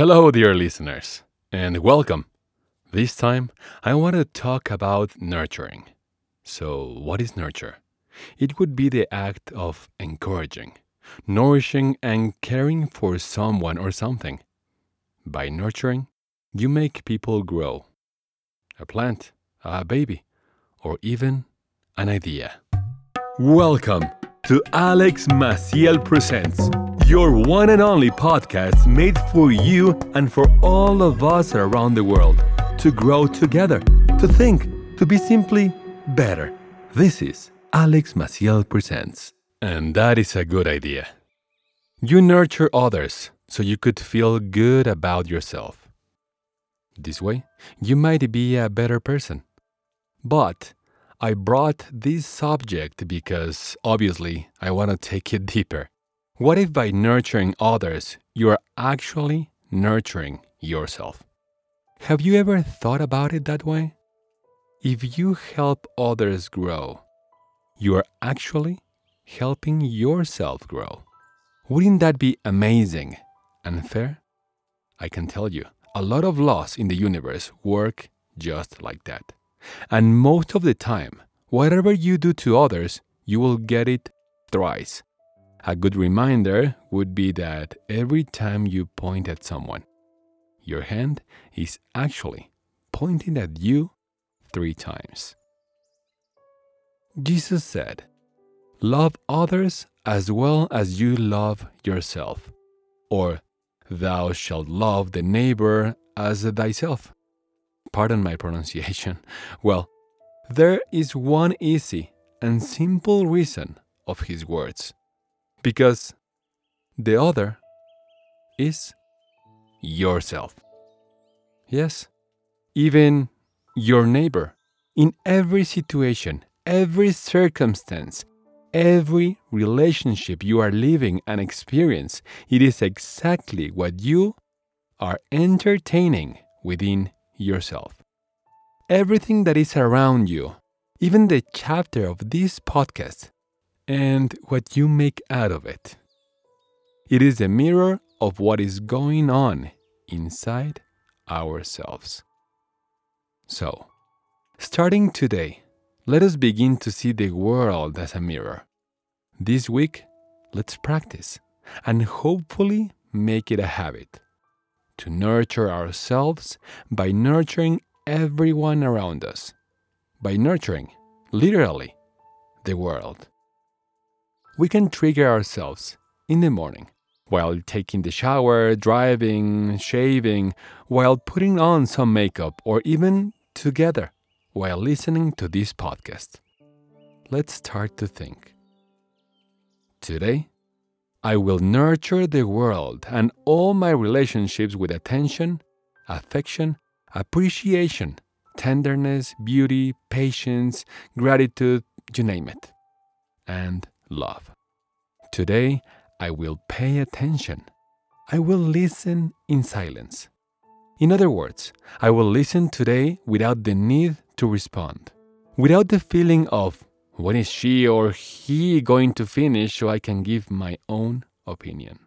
Hello, dear listeners, and welcome. This time, I want to talk about nurturing. So, what is nurture? It would be the act of encouraging, nourishing, and caring for someone or something. By nurturing, you make people grow. A plant, a baby, or even an idea. Welcome to Alex Maciel Presents, your one and only podcast made for you and for all of us around the world to grow together, to think, to be simply better. This is Alex Maciel Presents. And that is a good idea. You nurture others so you could feel good about yourself. This way, you might be a better person. But I brought this subject because obviously I want to take it deeper. What if by nurturing others, you are actually nurturing yourself? Have you ever thought about it that way? If you help others grow, you are actually helping yourself grow. Wouldn't that be amazing and fair? I can tell you, a lot of laws in the universe work just like that. And most of the time, whatever you do to others, you will get it thrice. A good reminder would be that every time you point at someone, your hand is actually pointing at you three times. Jesus said, Love others as well as you love yourself, or thou shalt love the neighbor as thyself. Pardon my pronunciation. Well, there is one easy and simple reason of his words because the other is yourself. Yes, even your neighbor. In every situation, every circumstance, every relationship you are living and experience, it is exactly what you are entertaining within yourself. Everything that is around you, even the chapter of this podcast, and what you make out of it. It is a mirror of what is going on inside ourselves. So, starting today, let us begin to see the world as a mirror. This week, let's practice and hopefully make it a habit to nurture ourselves by nurturing everyone around us, by nurturing, literally, the world. We can trigger ourselves in the morning while taking the shower, driving, shaving, while putting on some makeup, or even together while listening to this podcast. Let's start to think. Today, I will nurture the world and all my relationships with attention, affection, appreciation, tenderness, beauty, patience, gratitude, you name it, and love. Today, I will pay attention. I will listen in silence. In other words, I will listen today without the need to respond, without the feeling of when is she or he going to finish so I can give my own opinion.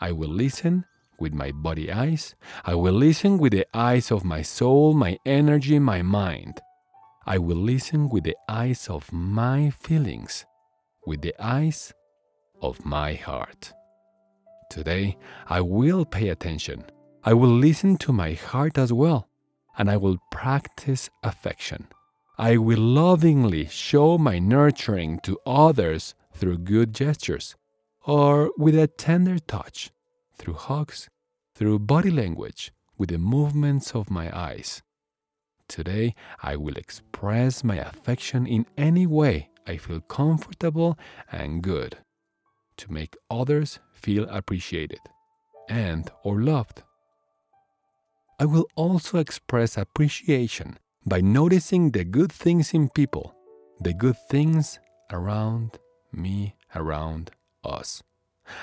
I will listen with my body eyes. I will listen with the eyes of my soul, my energy, my mind. I will listen with the eyes of my feelings, with the eyes of my heart. Today, I will pay attention. I will listen to my heart as well, and I will practice affection. I will lovingly show my nurturing to others through good gestures or with a tender touch, through hugs, through body language, with the movements of my eyes. Today, I will express my affection in any way I feel comfortable and good to make others feel appreciated and or loved. I will also express appreciation by noticing the good things in people, the good things around me, around us.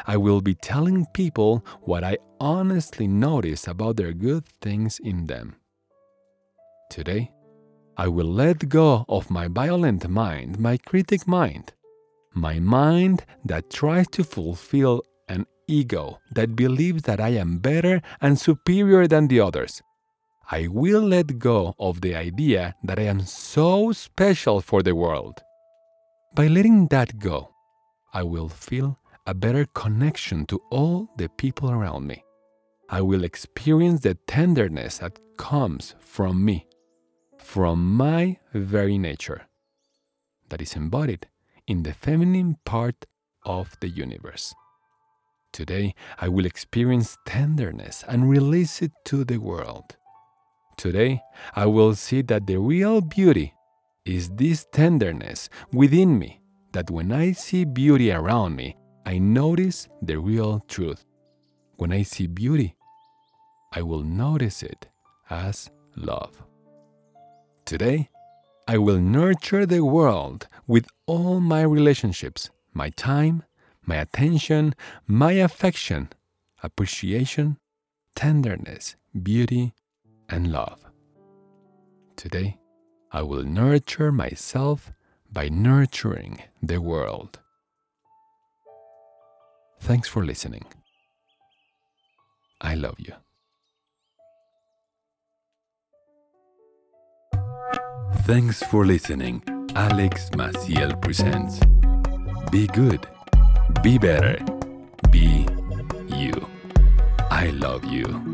I will be telling people what I honestly notice about their good things in them. Today, I will let go of my violent mind, my critic mind, my mind that tries to fulfill an ego that believes that I am better and superior than the others. I will let go of the idea that I am so special for the world. By letting that go, I will feel a better connection to all the people around me. I will experience the tenderness that comes from me, from my very nature, that is embodied in the feminine part of the universe. Today, I will experience tenderness and release it to the world. Today, I will see that the real beauty is this tenderness within me, that when I see beauty around me, I notice the real truth. When I see beauty, I will notice it as love. Today, I will nurture the world with all my relationships, my time, my attention, my affection, appreciation, tenderness, beauty, and love. Today, I will nurture myself by nurturing the world. Thanks for listening. I love you. Thanks for listening. Alex Maciel presents Be Good, Be Better, Be You. I love you.